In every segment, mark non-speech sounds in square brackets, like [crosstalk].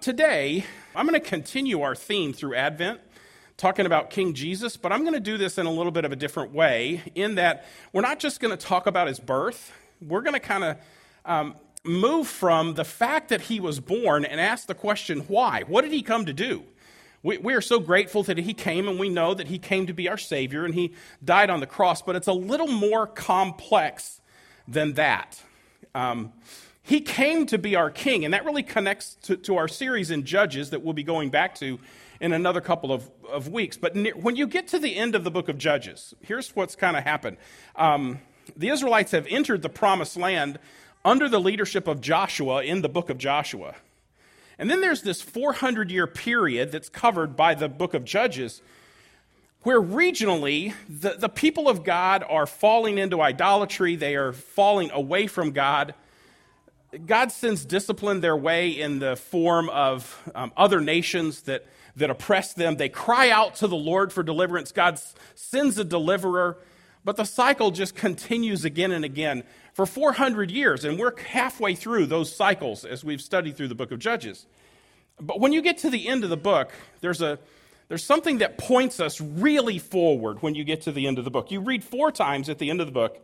Today, I'm going to continue our theme through Advent, talking about King Jesus, but I'm going to do this in a little bit of a different way, in that we're not just going to talk about his birth, we're going to kind of um, move from the fact that he was born and ask the question, why? What did he come to do? We, we, are so grateful that he came, and we know that he came to be our Savior and he died on the cross, but it's a little more complex than that. Um, he came to be our king, and that really connects to, to, our series in Judges that we'll be going back to in another couple of, of weeks. But when you get to the end of the book of Judges, here's what's kind of happened. Um, the Israelites have entered the promised land under the leadership of Joshua in the book of Joshua. And then there's this 400 year period that's covered by the book of Judges where regionally the, the people of God are falling into idolatry, they are falling away from God. God sends discipline their way in the form of um, other nations that, that oppress them. They cry out to the Lord for deliverance. God sends a deliverer, but the cycle just continues again and again for 400 years, and we're halfway through those cycles as we've studied through the book of Judges. But when you get to the end of the book, there's, a, there's something that points us really forward when you get to the end of the book. You read four times at the end of the book.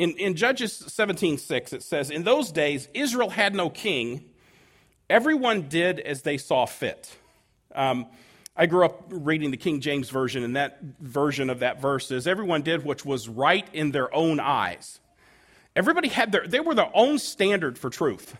In, in Judges 17 6, it says, In those days, Israel had no king. Everyone did as they saw fit. Um, I grew up reading the King James Version, and that version of that verse is everyone did which was right in their own eyes. Everybody had their, they were their own standard for truth.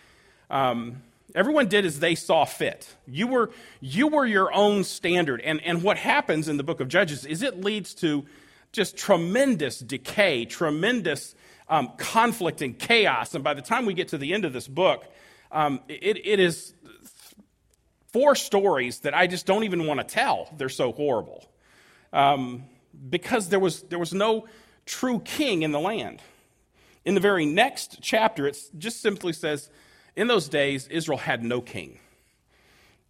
[laughs] um, everyone did as they saw fit. You were, you were your own standard. And, and what happens in the book of Judges is it leads to just tremendous decay, tremendous um, conflict and chaos. And by the time we get to the end of this book, um, it, it is four stories that I just don't even want to tell. They're so horrible. Um, because there was, there was no true king in the land. In the very next chapter, it just simply says, In those days, Israel had no king.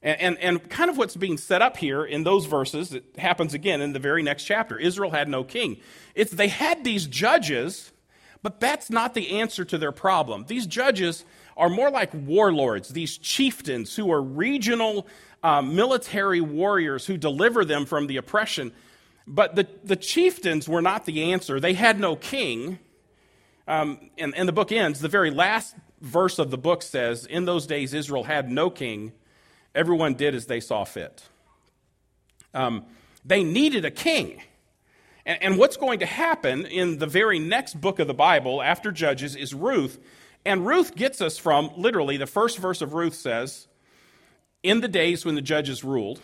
And, and, and, kind of what's being set up here in those verses, it happens again in the very next chapter. Israel had no king. It's they had these judges, but that's not the answer to their problem. These judges are more like warlords, these chieftains who are regional um, military warriors who deliver them from the oppression. But the, the chieftains were not the answer. They had no king. Um, and, and the book ends, the very last verse of the book says, In those days, Israel had no king. Everyone did as they saw fit. Um, they needed a king. And, and what's going to happen in the very next book of the Bible after Judges is Ruth. And Ruth gets us from literally the first verse of Ruth says, In the days when the judges ruled.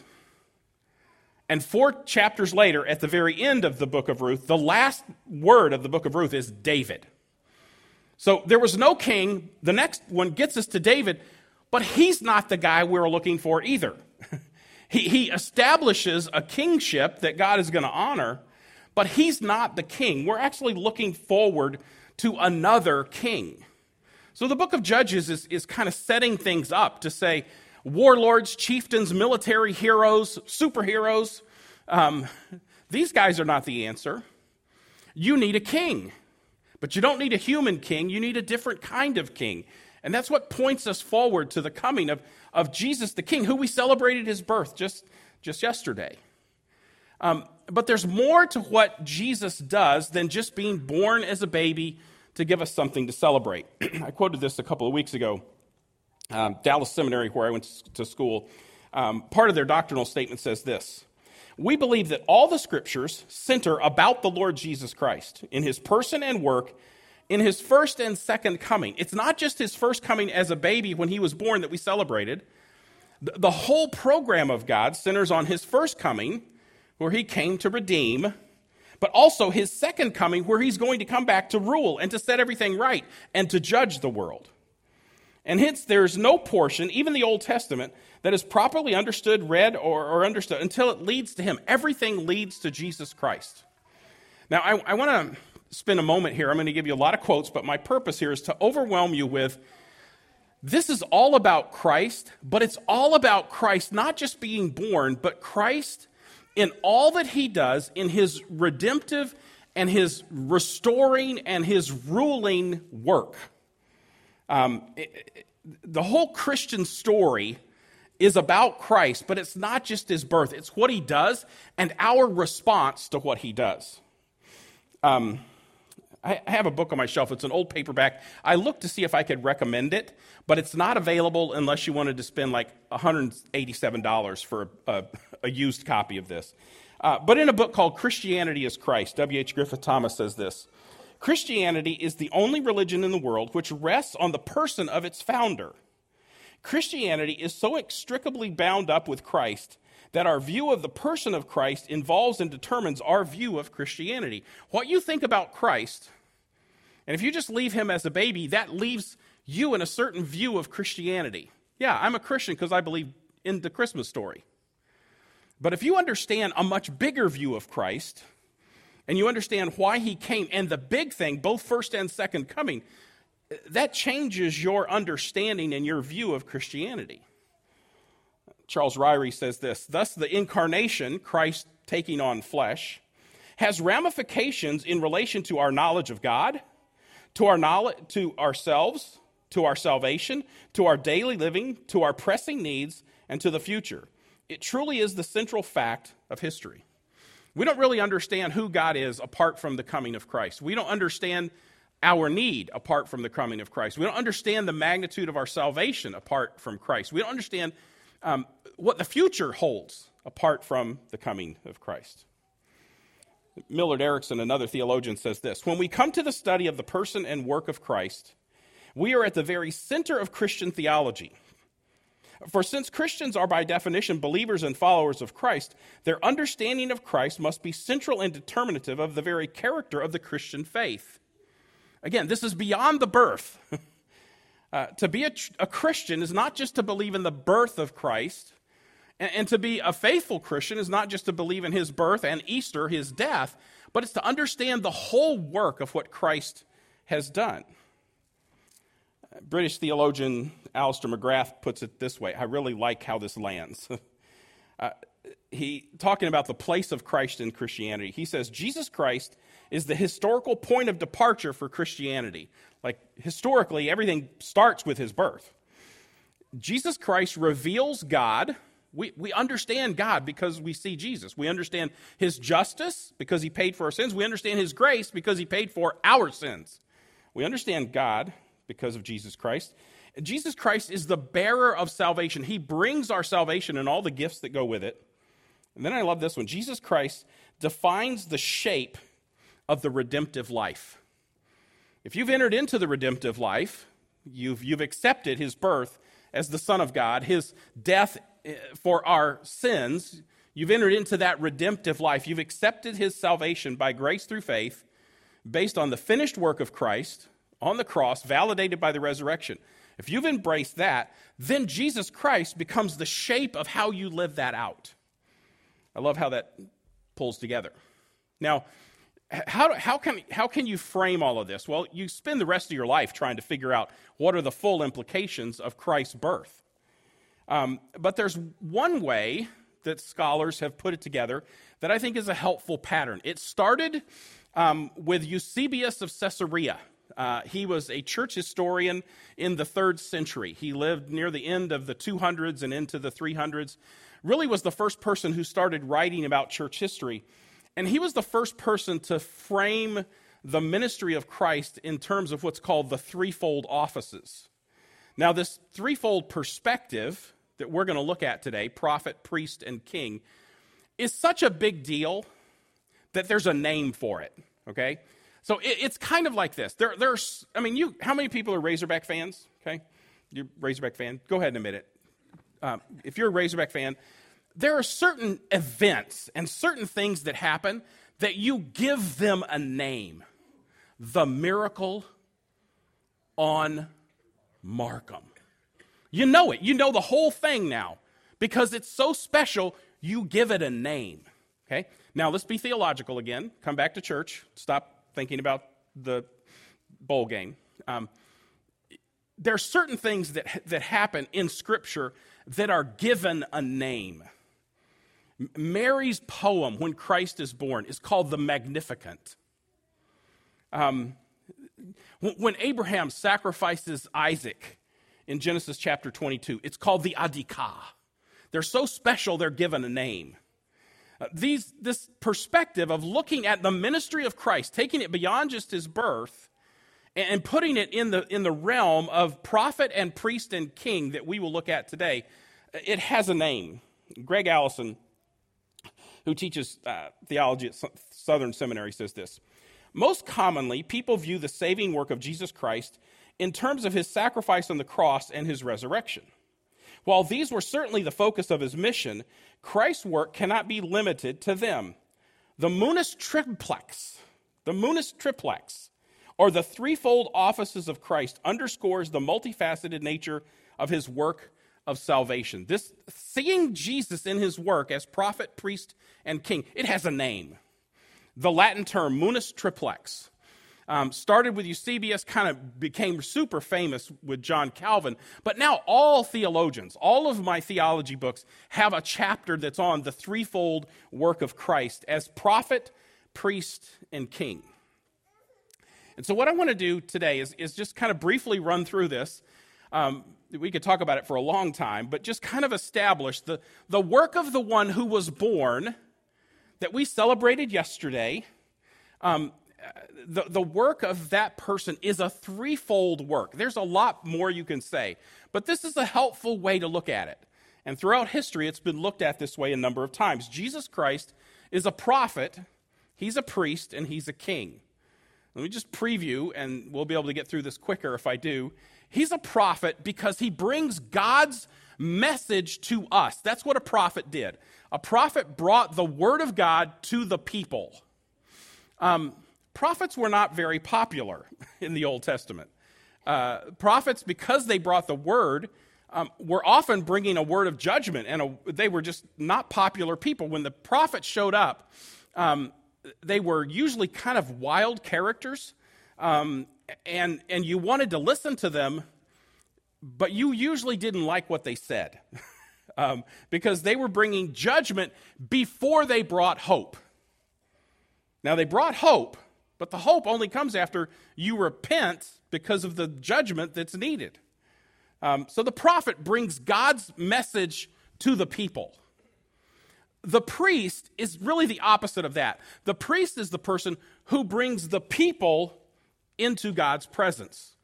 And four chapters later, at the very end of the book of Ruth, the last word of the book of Ruth is David. So there was no king. The next one gets us to David, but he's not the guy we're looking for either. [laughs] he, he establishes a kingship that God is going to honor, but he's not the king. We're actually looking forward to another king. So the book of Judges is, is kind of setting things up to say warlords, chieftains, military heroes, superheroes, um, these guys are not the answer. You need a king. But you don't need a human king, you need a different kind of king. And that's what points us forward to the coming of, of Jesus the King, who we celebrated his birth just, just yesterday. Um, but there's more to what Jesus does than just being born as a baby to give us something to celebrate. [clears throat] I quoted this a couple of weeks ago. Um, Dallas Seminary, where I went to school, um, part of their doctrinal statement says this we believe that all the scriptures center about the Lord Jesus Christ in his person and work in his first and second coming. It's not just his first coming as a baby when he was born that we celebrated. The whole program of God centers on his first coming, where he came to redeem, but also his second coming, where he's going to come back to rule and to set everything right and to judge the world. And hence, there's no portion, even the Old Testament, that is properly understood, read, or, or understood until it leads to Him. Everything leads to Jesus Christ. Now, I, I want to spend a moment here. I'm going to give you a lot of quotes, but my purpose here is to overwhelm you with this is all about Christ, but it's all about Christ not just being born, but Christ in all that He does in His redemptive and His restoring and His ruling work. Um, it, it, the whole Christian story is about Christ, but it's not just his birth, it's what he does and our response to what he does. Um, I have a book on my shelf. It's an old paperback. I looked to see if I could recommend it, but it's not available unless you wanted to spend like $187 for a, a, a used copy of this. Uh, but in a book called Christianity is Christ, W.H. Griffith Thomas says this Christianity is the only religion in the world which rests on the person of its founder. Christianity is so inextricably bound up with Christ that our view of the person of Christ involves and determines our view of Christianity. What you think about Christ, and if you just leave him as a baby, that leaves you in a certain view of Christianity. Yeah, I'm a Christian because I believe in the Christmas story. But if you understand a much bigger view of Christ, and you understand why he came, and the big thing, both first and second coming, that changes your understanding and your view of Christianity. Charles Ryrie says this Thus, the incarnation, Christ taking on flesh, has ramifications in relation to our knowledge of God, to, our knowledge, to ourselves, to our salvation, to our daily living, to our pressing needs, and to the future. It truly is the central fact of history. We don't really understand who God is apart from the coming of Christ. We don't understand our need apart from the coming of Christ. We don't understand the magnitude of our salvation apart from Christ. We don't understand um, what the future holds apart from the coming of Christ. Millard Erickson, another theologian, says this When we come to the study of the person and work of Christ, we are at the very center of Christian theology. For since Christians are by definition believers and followers of Christ, their understanding of Christ must be central and determinative of the very character of the Christian faith. Again, this is beyond the birth. [laughs] uh, to be a, a, Christian is not just to believe in the birth of Christ, and, and to be a faithful Christian is not just to believe in his birth and Easter, his death, but it's to understand the whole work of what Christ has done. British theologian Alister McGrath puts it this way. I really like how this lands. [laughs] uh, he talking about the place of Christ in Christianity. He says Jesus Christ is the historical point of departure for Christianity. Like historically, everything starts with his birth. Jesus Christ reveals God. We, we understand God because we see Jesus. We understand his justice because he paid for our sins. We understand his grace because he paid for our sins. We understand God because of Jesus Christ. Jesus Christ is the bearer of salvation. He brings our salvation and all the gifts that go with it. And then I love this one Jesus Christ defines the shape of the redemptive life. If you've entered into the redemptive life, you've, you've accepted his birth as the Son of God, his death for our sins, you've entered into that redemptive life. You've accepted his salvation by grace through faith based on the finished work of Christ on the cross, validated by the resurrection. If you've embraced that, then Jesus Christ becomes the shape of how you live that out. I love how that pulls together. Now, how, how, can, how can you frame all of this? Well, you spend the rest of your life trying to figure out what are the full implications of Christ's birth. Um, but there's one way that scholars have put it together that I think is a helpful pattern. It started um, with Eusebius of Caesarea. Uh, he was a church historian in the third century. He lived near the end of the 200s and into the 300s. Really was the first person who started writing about church history. And he was the first person to frame the ministry of Christ in terms of what's called the threefold offices. Now, this threefold perspective that we're going to look at today prophet, priest, and king is such a big deal that there's a name for it, okay? So it, it's kind of like this. There, there's, I mean, you, how many people are Razorback fans? Okay, you're Razorback fan. Go ahead and admit it. Um, if you're a Razorback fan, there are certain events and certain things that happen that you give them a name. The miracle on Markham. You know it. You know the whole thing now because it's so special, you give it a name. Okay? Now let's be theological again. Come back to church. Stop thinking about the bowl game. Um, there are certain things that, that happen in Scripture that are given a name. Mary's poem, When Christ is Born, is called the Magnificat. Um, when Abraham sacrifices Isaac in Genesis chapter 22, it's called the Akedah. They're so special, they're given a name. Uh, these, this perspective of looking at the ministry of Christ, taking it beyond just his birth, and putting it in the, in the realm of prophet and priest and king that we will look at today, it has a name. Gregg Allison, who teaches uh, theology at Southern Seminary, says this Most commonly, people view the saving work of Jesus Christ in terms of his sacrifice on the cross and his resurrection. While these were certainly the focus of his mission, Christ's work cannot be limited to them. The munus triplex, the munus triplex, or the threefold offices of Christ, underscores the multifaceted nature of his work of salvation. This seeing Jesus in his work as prophet, priest, and king, it has a name. The Latin term munus triplex um, started with Eusebius, kind of became super famous with John Calvin. But now all theologians, all of my theology books have a chapter that's on the threefold work of Christ as prophet, priest, and king. And so, what I want to do today is, is just kind of briefly run through this. Um, we could talk about it for a long time, but just kind of establish the, the work of the one who was born that we celebrated yesterday. Um, the, the work of that person is a threefold work. There's a lot more you can say, but this is a helpful way to look at it. And throughout history, it's been looked at this way a number of times. Jesus Christ is a prophet, he's a priest, and he's a king. Let me just preview, and we'll be able to get through this quicker if I do. He's a prophet because he brings God's message to us. That's what a prophet did. A prophet brought the word of God to the people. Um, prophets were not very popular [laughs] in the Old Testament. Uh, prophets, because they brought the word, um, were often bringing a word of judgment, and a, they were just not popular people. When the prophets showed up, um, they were usually kind of wild characters, um, and, and you wanted to listen to them, but you usually didn't like what they said [laughs] um, because they were bringing judgment before they brought hope. Now, they brought hope, but the hope only comes after you repent because of the judgment that's needed. Um, so the prophet brings God's message to the people. The priest is really the opposite of that. The priest is the person who brings the people into God's presence.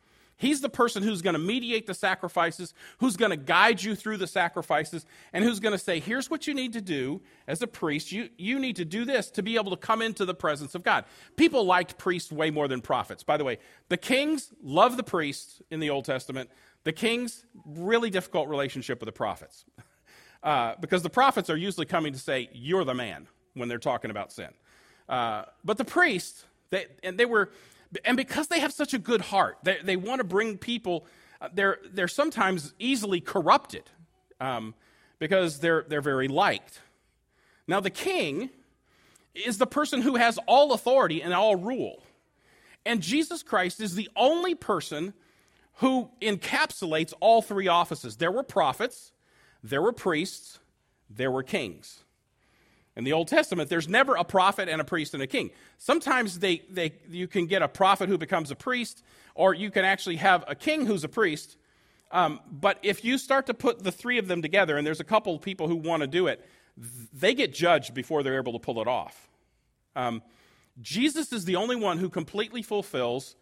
He's the person who's going to mediate the sacrifices, who's going to guide you through the sacrifices, and who's going to say, here's what you need to do as a priest. You, you need to do this to be able to come into the presence of God. People liked priests way more than prophets. By the way, the kings love the priests in the Old Testament. The kings, really difficult relationship with the prophets. [laughs] Uh, because the prophets are usually coming to say, you're the man when they're talking about sin. Uh, but the priests, they, and they were and because they have such a good heart, they, they want to bring people, uh, they're, they're sometimes easily corrupted um, because they're, they're very liked. Now, the king is the person who has all authority and all rule. And Jesus Christ is the only person who encapsulates all three offices. There were prophets, there were priests, there were kings. In the Old Testament, there's never a prophet and a priest and a king. Sometimes they, they, you can get a prophet who becomes a priest, or you can actually have a king who's a priest. Um, but if you start to put the three of them together, and there's a couple of people who want to do it, they get judged before they're able to pull it off. Um, Jesus is the only one who completely fulfills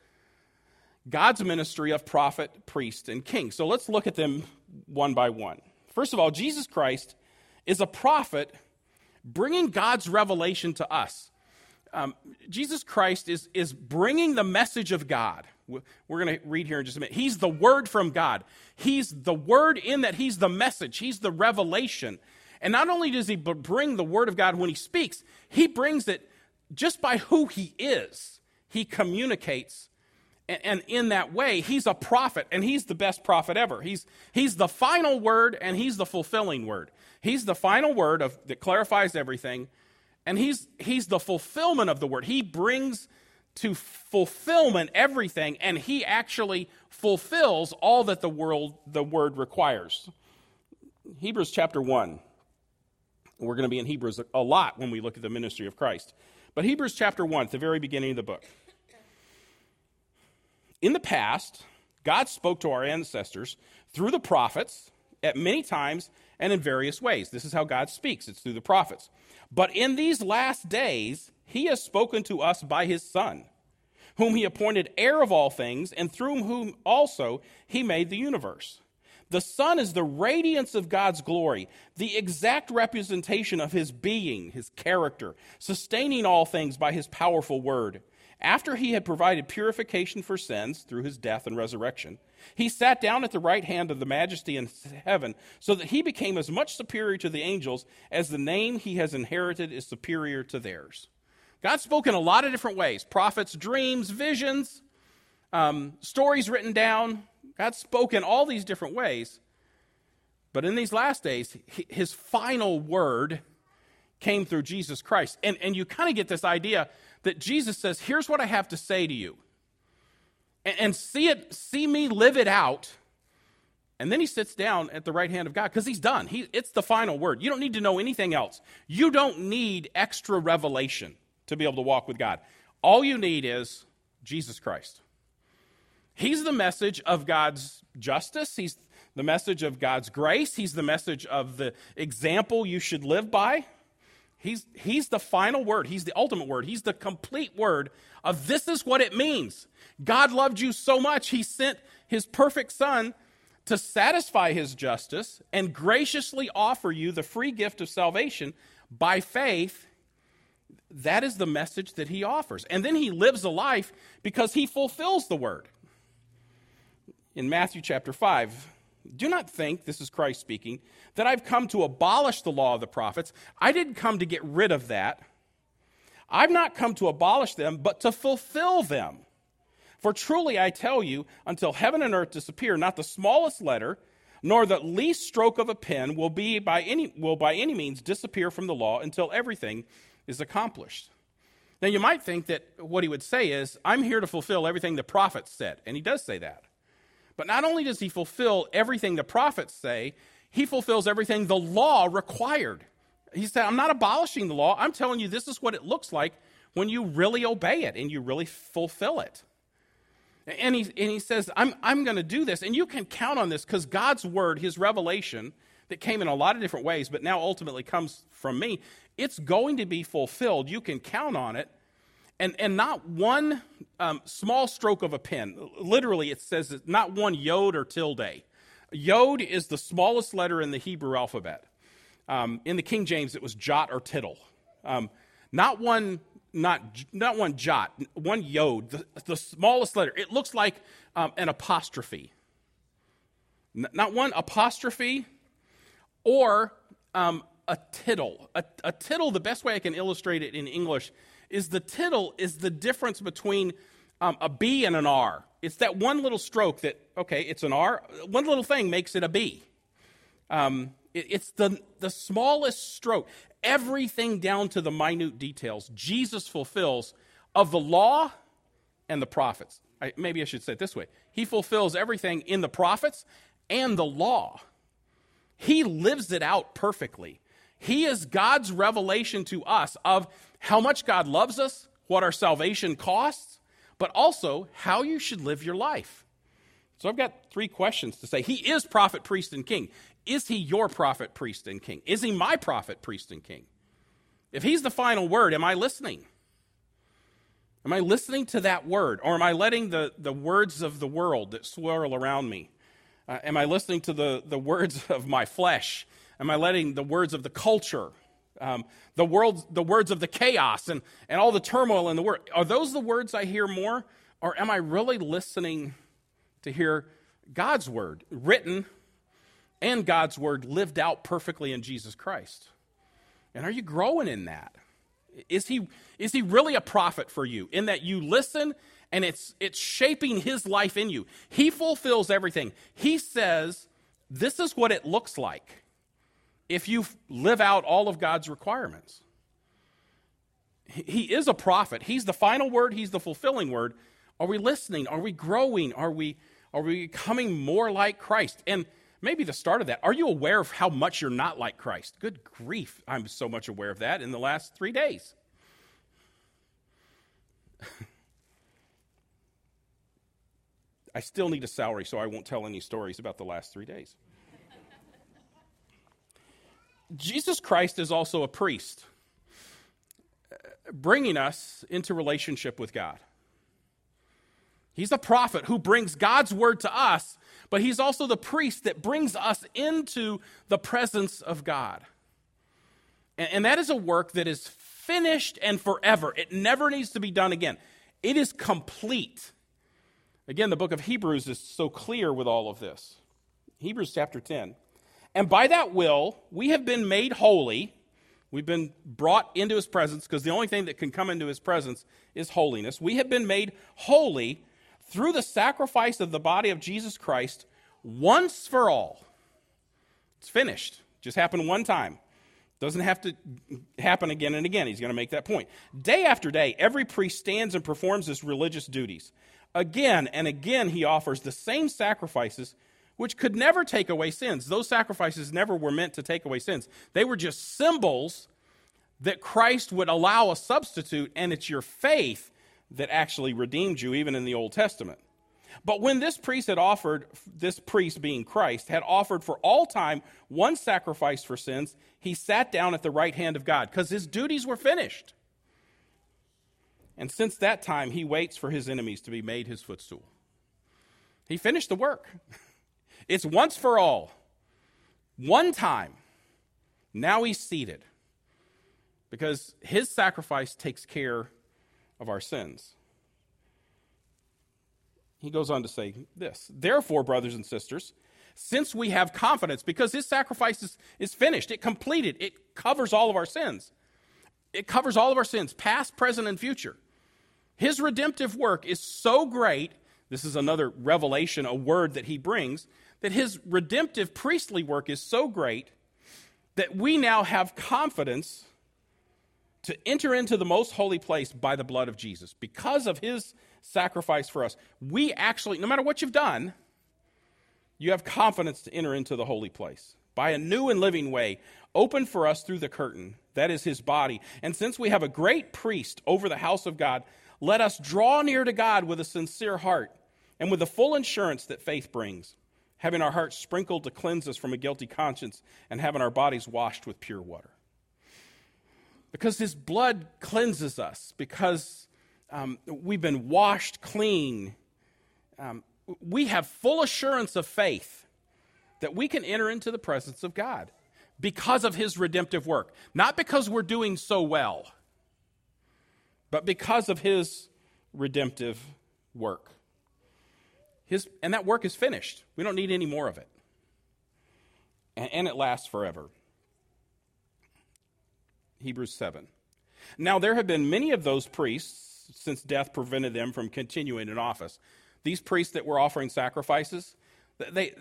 God's ministry of prophet, priest, and king. So let's look at them one by one. First of all, Jesus Christ is a prophet bringing God's revelation to us. Um, Jesus Christ is, is bringing the message of God. We're going to read here in just a minute. He's the word from God. He's the word in that he's the message, he's the revelation. And not only does he bring the word of God when he speaks, he brings it just by who he is. He communicates. And in that way, he's a prophet, and he's the best prophet ever. He's, he's the final word, and he's the fulfilling word. He's the final word of, that clarifies everything, and he's, he's the fulfillment of the word. He brings to fulfillment everything, and he actually fulfills all that the world the word requires. Hebrews chapter 1. We're going to be in Hebrews a lot when we look at the ministry of Christ. But Hebrews chapter 1, at the very beginning of the book. In the past, God spoke to our ancestors through the prophets at many times and in various ways. This is how God speaks, it's through the prophets. But in these last days, he has spoken to us by his Son, whom he appointed heir of all things, and through whom also he made the universe. The Son is the radiance of God's glory, the exact representation of his being, his character, sustaining all things by his powerful word. After he had provided purification for sins through his death and resurrection, he sat down at the right hand of the majesty in heaven, so that he became as much superior to the angels as the name he has inherited is superior to theirs. God spoke in a lot of different ways prophets, dreams, visions, um, stories written down. God spoke in all these different ways. But in these last days, his final word came through Jesus Christ. And, and you kind of get this idea that Jesus says, Here's what I have to say to you and, and see it, see me live it out. And then he sits down at the right hand of God because he's done. He, it's the final word. You don't need to know anything else. You don't need extra revelation to be able to walk with God. All you need is Jesus Christ. He's the message of God's justice. He's the message of God's grace. He's the message of the example you should live by. He's, he's the final word. He's the ultimate word. He's the complete word of this is what it means. God loved you so much, he sent his perfect son to satisfy his justice and graciously offer you the free gift of salvation by faith. That is the message that he offers. And then he lives a life because he fulfills the word. In Matthew chapter 5, do not think, this is Christ speaking, that I've come to abolish the law of the prophets. I didn't come to get rid of that. I've not come to abolish them, but to fulfill them. For truly I tell you, until heaven and earth disappear, not the smallest letter, nor the least stroke of a pen will be by any will by any means disappear from the law until everything is accomplished. Now you might think that what he would say is, I'm here to fulfill everything the prophets said, and he does say that. But not only does he fulfill everything the prophets say, he fulfills everything the law required. He said, I'm not abolishing the law. I'm telling you this is what it looks like when you really obey it and you really fulfill it. And he, and he says, I'm, I'm going to do this. And you can count on this because God's word, his revelation, that came in a lot of different ways, but now ultimately comes from me, it's going to be fulfilled. You can count on it. And, and not one um, small stroke of a pen. Literally, it says not one yod or tilde. Yod is the smallest letter in the Hebrew alphabet. Um, in the King James, it was jot or tittle. Um, not one, not not one jot, one yod, the, the smallest letter. It looks like um, an apostrophe. N- not one apostrophe, or um, a tittle. A, a tittle. The best way I can illustrate it in English is the tittle is the difference between um, a B and an R. It's that one little stroke that, okay, it's an R. One little thing makes it a B. Um, it's the, the smallest stroke. Everything down to the minute details, Jesus fulfills of the law and the prophets. I, maybe I should say it this way He fulfills everything in the prophets and the law. He lives it out perfectly. He is God's revelation to us of how much God loves us, what our salvation costs, but also how you should live your life. So I've got three questions to say. He is prophet, priest, and king. Is he your prophet, priest, and king? Is he my prophet, priest, and king? If he's the final word, am I listening? Am I listening to that word? Or am I letting the, the words of the world that swirl around me? Uh, am I listening to the, the words [laughs] of my flesh? Am I letting the words of the culture, um, the, world, the words of the chaos and, and all the turmoil in the world, are those the words I hear more? Or am I really listening to hear God's word written and God's word lived out perfectly in Jesus Christ? And are you growing in that? Is he, is he really a prophet for you in that you listen and it's, it's shaping his life in you? He fulfills everything. He says, This is what it looks like if you live out all of God's requirements. He is a prophet. He's the final word, he's the fulfilling word. Are we listening? Are we growing? Are we are we becoming more like Christ? And maybe the start of that. Are you aware of how much you're not like Christ? Good grief. I'm so much aware of that in the last 3 days. [laughs] I still need a salary, so I won't tell any stories about the last 3 days. [laughs] Jesus Christ is also a priest, uh, bringing us into relationship with God. He's a prophet who brings God's word to us, but he's also the priest that brings us into the presence of God. And, and that is a work that is finished and forever. It never needs to be done again. It is complete. Again, the book of Hebrews is so clear with all of this. Hebrews chapter 10. And by that will, we have been made holy. We've been brought into his presence because the only thing that can come into his presence is holiness. We have been made holy through the sacrifice of the body of Jesus Christ once for all. It's finished. Just happened one time. Doesn't have to happen again and again. He's going to make that point. Day after day, every priest stands and performs his religious duties. Again and again, he offers the same sacrifices which could never take away sins. Those sacrifices never were meant to take away sins, they were just symbols that Christ would allow a substitute, and it's your faith that actually redeemed you, even in the Old Testament. But when this priest had offered, this priest being Christ, had offered for all time one sacrifice for sins, he sat down at the right hand of God because his duties were finished. And since that time, he waits for his enemies to be made his footstool. He finished the work. [laughs] It's once for all, one time. Now he's seated because his sacrifice takes care of our sins. He goes on to say this Therefore, brothers and sisters, since we have confidence, because his sacrifice is, is finished, it completed, it covers all of our sins. It covers all of our sins, past, present, and future. His redemptive work is so great. This is another revelation, a word that he brings that his redemptive priestly work is so great that we now have confidence to enter into the most holy place by the blood of Jesus. Because of his sacrifice for us, we actually, no matter what you've done, you have confidence to enter into the holy place by a new and living way open for us through the curtain. That is his body. And since we have a great priest over the house of God, let us draw near to God with a sincere heart and with the full assurance that faith brings having our hearts sprinkled to cleanse us from a guilty conscience, and having our bodies washed with pure water. Because his blood cleanses us, because um, we've been washed clean, um, we have full assurance of faith that we can enter into the presence of God because of his redemptive work. Not because we're doing so well, but because of his redemptive work. His, and that work is finished. We don't need any more of it. And, and it lasts forever. Hebrews 7. Now, there have been many of those priests since death prevented them from continuing in office. These priests that were offering sacrifices, they,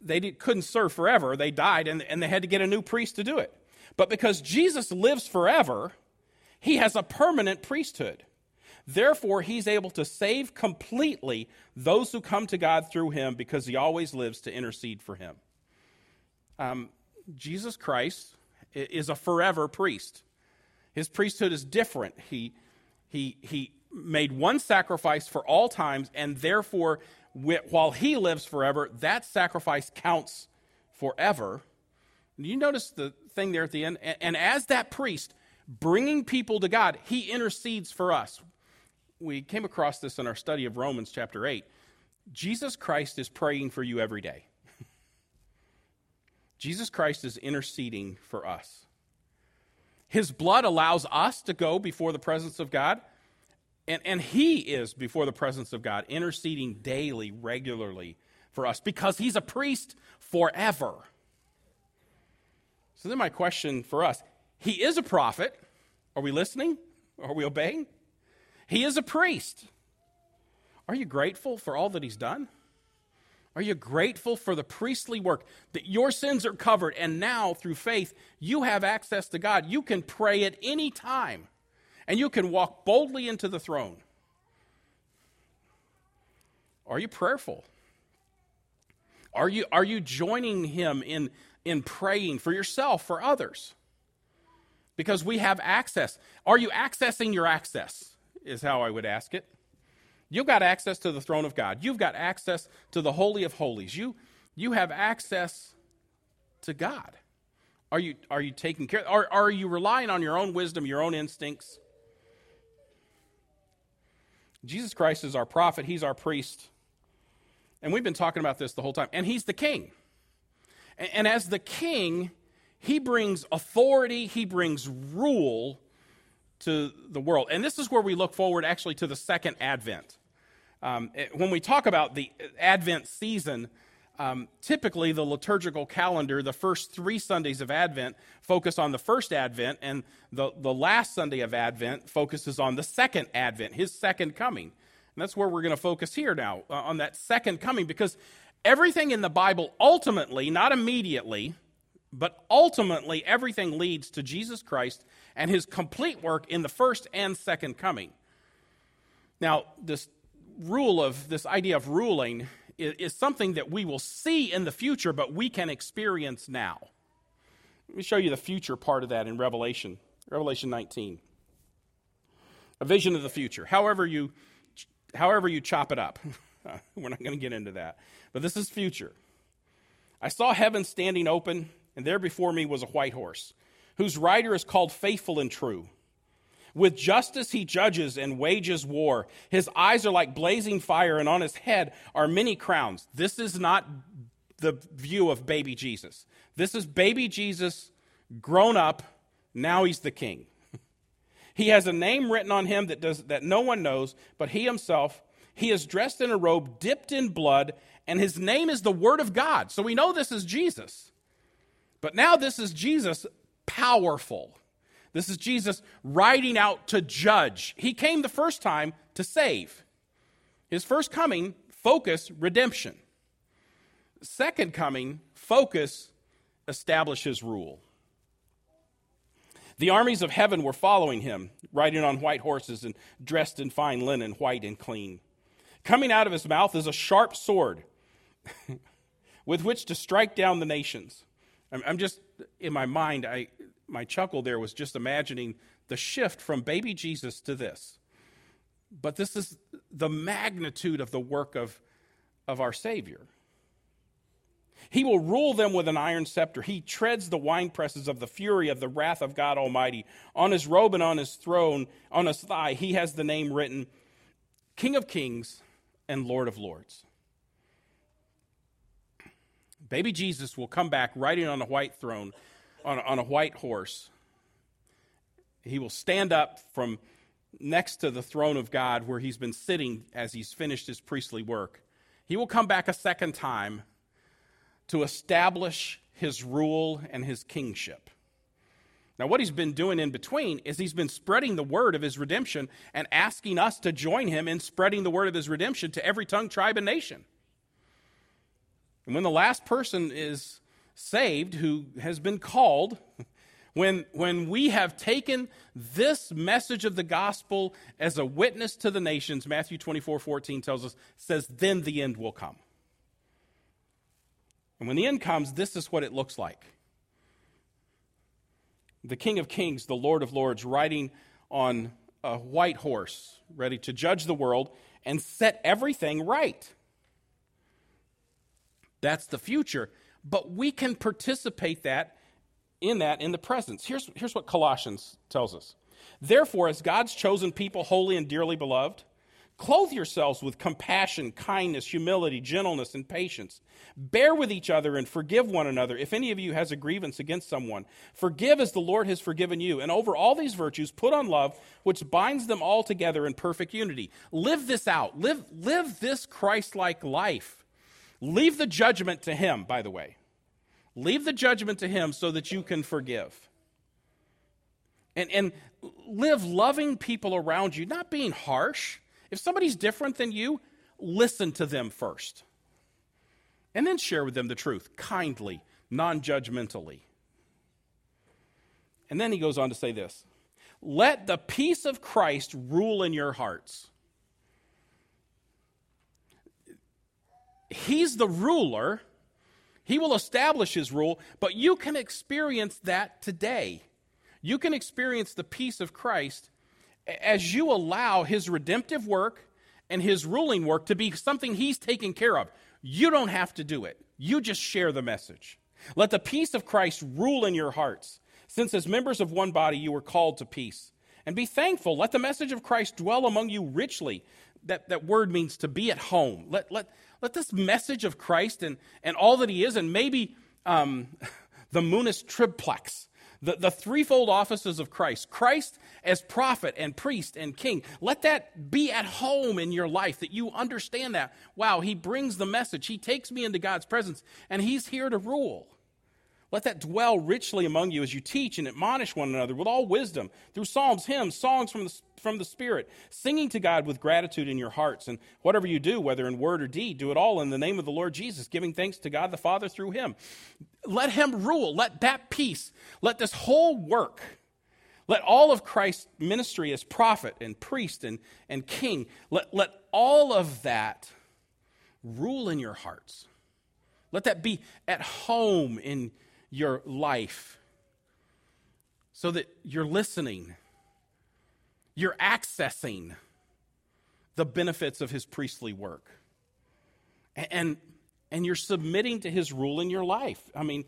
they couldn't serve forever. They died, and, and they had to get a new priest to do it. But because Jesus lives forever, he has a permanent priesthood. Therefore, he's able to save completely those who come to God through him because he always lives to intercede for him. Um, Jesus Christ is a forever priest. His priesthood is different. He, he, he made one sacrifice for all times, and therefore, while he lives forever, that sacrifice counts forever. You notice the thing there at the end? And as that priest, bringing people to God, he intercedes for us we came across this in our study of Romans chapter 8. Jesus Christ is praying for you every day. Jesus Christ is interceding for us. His blood allows us to go before the presence of God, and, and He is before the presence of God, interceding daily, regularly for us, because He's a priest forever. So then, my question for us He is a prophet. Are we listening? Are we obeying? He is a priest. Are you grateful for all that he's done? Are you grateful for the priestly work that your sins are covered and now through faith you have access to God? You can pray at any time and you can walk boldly into the throne. Are you prayerful? Are you, are you joining him in, in praying for yourself, for others? Because we have access. Are you accessing your access? is how I would ask it. You've got access to the throne of God. You've got access to the Holy of Holies. You, you have access to God. Are you, are you taking care? Are, are you relying on your own wisdom, your own instincts? Jesus Christ is our prophet, he's our priest. And we've been talking about this the whole time. And he's the king. And, and as the king, he brings authority, he brings rule to the world. And this is where we look forward actually to the second advent. Um, when we talk about the Advent season, um, typically the liturgical calendar, the first three Sundays of Advent focus on the first Advent, and the, the last Sunday of Advent focuses on the second Advent, his second coming. And that's where we're going to focus here now, uh, on that second coming, because everything in the Bible ultimately, not immediately, but ultimately everything leads to Jesus Christ and his complete work in the first and second coming. Now, this rule of this idea of ruling is, is something that we will see in the future, but we can experience now. Let me show you the future part of that in Revelation, Revelation 19. A vision of the future. However you, however you chop it up. [laughs] We're not going to get into that. But this is future. I saw heaven standing open, and there before me was a white horse, whose rider is called Faithful and True. With justice he judges and wages war. His eyes are like blazing fire, and on his head are many crowns. This is not the view of baby Jesus. This is baby Jesus grown up. Now he's the king. [laughs] He has a name written on him that, does, that no one knows, but he himself. He is dressed in a robe dipped in blood, and his name is the Word of God. So we know this is Jesus. But now this is Jesus powerful. This is Jesus riding out to judge. He came the first time to save. His first coming, focus, redemption. Second coming, focus, establish his rule. The armies of heaven were following him, riding on white horses and dressed in fine linen, white and clean. Coming out of his mouth is a sharp sword [laughs] with which to strike down the nations. I'm, just, in my mind, I, my chuckle there was just imagining the shift from baby Jesus to this. But this is the magnitude of the work of, of our Savior. He will rule them with an iron scepter. He treads the winepresses of the fury of the wrath of God Almighty. On his robe and on his throne, on his thigh, he has the name written King of Kings and Lord of Lords. Baby Jesus will come back riding on a white throne on a, on a white horse. He will stand up from next to the throne of God where he's been sitting as he's finished his priestly work. He will come back a second time to establish his rule and his kingship. Now, what he's been doing in between is he's been spreading the word of his redemption and asking us to join him in spreading the word of his redemption to every tongue, tribe, and nation. And when the last person is saved who has been called, when, when we have taken this message of the gospel as a witness to the nations, Matthew 24 14 tells us, says, then the end will come. And when the end comes, this is what it looks like the King of Kings, the Lord of Lords, riding on a white horse, ready to judge the world and set everything right. That's the future but we can participate that in that in the presence. Here's, here's what Colossians tells us. Therefore, as God's chosen people, holy and dearly beloved, clothe yourselves with compassion, kindness, humility, gentleness, and patience. Bear with each other and forgive one another if any of you has a grievance against someone. Forgive as the Lord has forgiven you. And over all these virtues, put on love, which binds them all together in perfect unity. Live this out. Live, live this Christ like life Leave the judgment to Him, by the way. Leave the judgment to Him so that you can forgive. And, and live loving people around you, not being harsh. If somebody's different than you, listen to them first. And then share with them the truth, kindly, non judgmentally. And then he goes on to say this Let the peace of Christ rule in your hearts He's the ruler. He will establish his rule, but you can experience that today. You can experience the peace of Christ as you allow his redemptive work and his ruling work to be something he's taking care of. You don't have to do it, you just share the message. Let the peace of Christ rule in your hearts, since as members of one body you were called to peace. And be thankful. Let the message of Christ dwell among you richly. That, that word means to be at home. Let, let, let this message of Christ and, and all that he is, and maybe um, [laughs] the munus triplex, the, the threefold offices of Christ, Christ as prophet and priest and king, let that be at home in your life, that you understand that. Wow, he brings the message. He takes me into God's presence, and he's here to rule. Let that dwell richly among you as you teach and admonish one another with all wisdom through psalms, hymns, songs from the, from the Spirit, singing to God with gratitude in your hearts. And whatever you do, whether in word or deed, do it all in the name of the Lord Jesus, giving thanks to God the Father through him. Let him rule. Let that peace, let this whole work, let all of Christ's ministry as prophet and priest and, and king, let, let all of that rule in your hearts. Let that be at home in your life so that you're listening, you're accessing the benefits of his priestly work. And, and you're submitting to his rule in your life. I mean,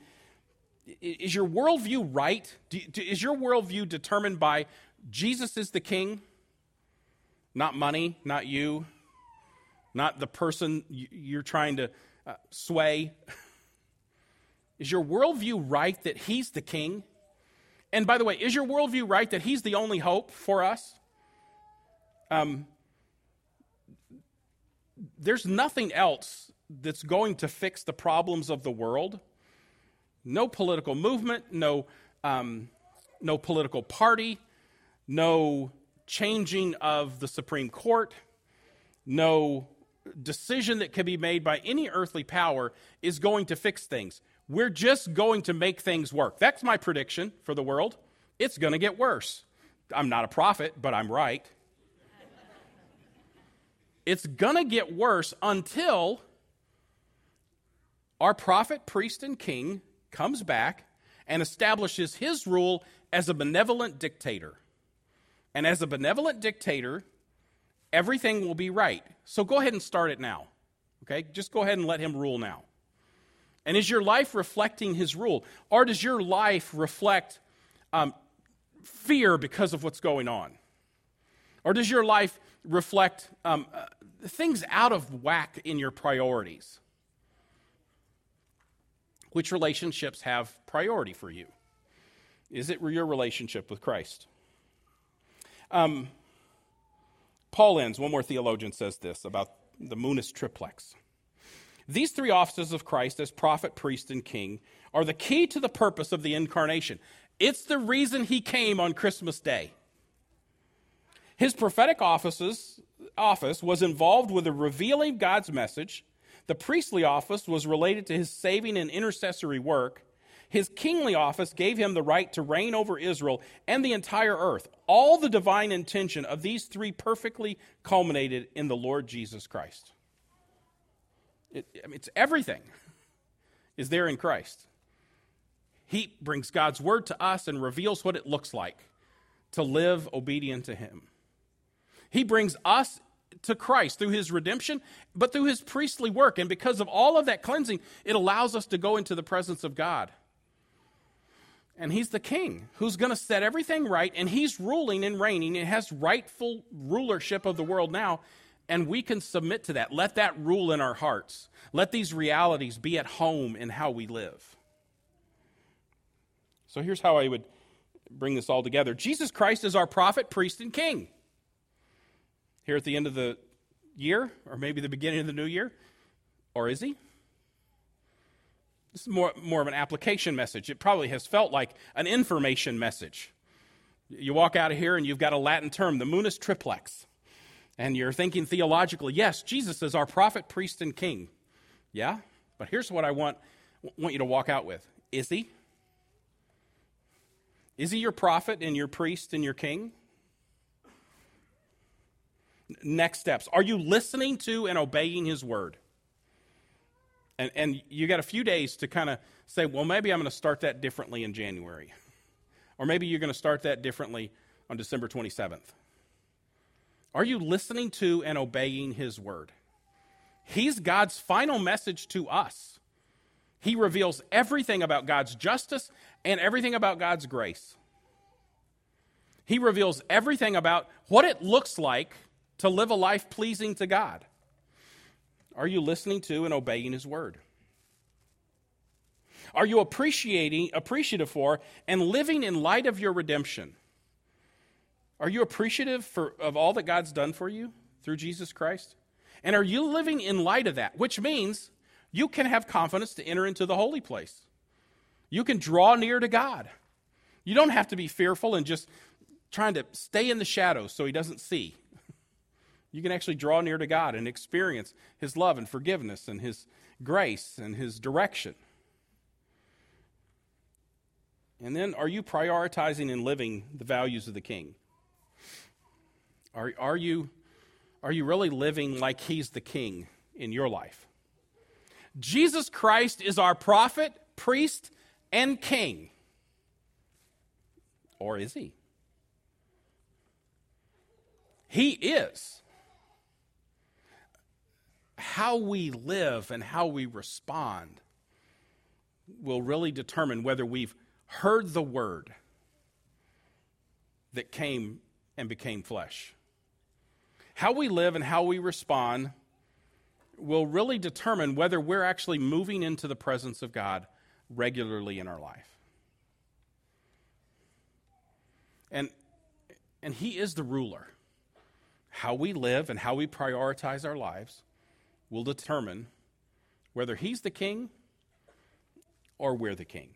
is your worldview right? Is your worldview determined by Jesus is the king, not money, not you, not the person you're trying to uh, sway? [laughs] Is your worldview right that He's the King? And by the way, is your worldview right that He's the only hope for us? Um, there's nothing else that's going to fix the problems of the world. No political movement, no, um, no political party, no changing of the Supreme Court, no decision that can be made by any earthly power is going to fix things. We're just going to make things work. That's my prediction for the world. It's going to get worse. I'm not a prophet, but I'm right. it's going to get worse until our prophet, priest, and king comes back and establishes his rule as a benevolent dictator. And as a benevolent dictator, everything will be right. So go ahead and start it now. Okay? Just go ahead and let him rule now. And is your life reflecting his rule? Or does your life reflect um, fear because of what's going on? Or does your life reflect um, uh, things out of whack in your priorities? Which relationships have priority for you? Is it your relationship with Christ? Um, Paul ends, one more theologian says this about the munus triplex. These three offices of Christ as prophet, priest, and king are the key to the purpose of the incarnation. It's the reason he came on Christmas Day. His prophetic offices, office was involved with the revealing God's message. The priestly office was related to his saving and intercessory work. His kingly office gave him the right to reign over Israel and the entire earth. All the divine intention of these three perfectly culminated in the Lord Jesus Christ. It, I mean, it's everything is there in Christ. He brings God's word to us and reveals what it looks like to live obedient to Him. He brings us to Christ through His redemption, but through His priestly work. And because of all of that cleansing, it allows us to go into the presence of God. And He's the King who's going to set everything right, and He's ruling and reigning and has rightful rulership of the world now and we can submit to that. Let that rule in our hearts. Let these realities be at home in how we live. So here's how I would bring this all together Jesus Christ is our prophet, priest, and king. Here at the end of the year, or maybe the beginning of the new year, or is he? This is more, more of an application message. It probably has felt like an information message. You walk out of here and you've got a Latin term, the munus triplex and you're thinking theologically, yes, Jesus is our prophet, priest, and king. Yeah? But here's what I want, want you to walk out with Is he? Is he your prophet and your priest and your king? Next steps. Are you listening to and obeying his word? And, and you got a few days to kind of say, well, maybe I'm going to start that differently in January. Or maybe you're going to start that differently on December 27th. Are you listening to and obeying His word? He's God's final message to us. He reveals everything about God's justice and everything about God's grace. He reveals everything about what it looks like to live a life pleasing to God. Are you listening to and obeying His word? Are you appreciating, appreciative for, and living in light of your redemption? Are you appreciative for, of all that God's done for you through Jesus Christ? And are you living in light of that? Which means you can have confidence to enter into the holy place. You can draw near to God. You don't have to be fearful and just trying to stay in the shadows so he doesn't see. [laughs] You can actually draw near to God and experience his love and forgiveness and his grace and his direction. And then, are you prioritizing and living the values of the king? Are, are, you, are you really living like he's the king in your life? Jesus Christ is our prophet, priest, and king. Or is he? He is. How we live and how we respond will really determine whether we've heard the word that came and became flesh. How we live and how we respond will really determine whether we're actually moving into the presence of God regularly in our life. And, and He is the ruler. How we live and how we prioritize our lives will determine whether He's the king or we're the king.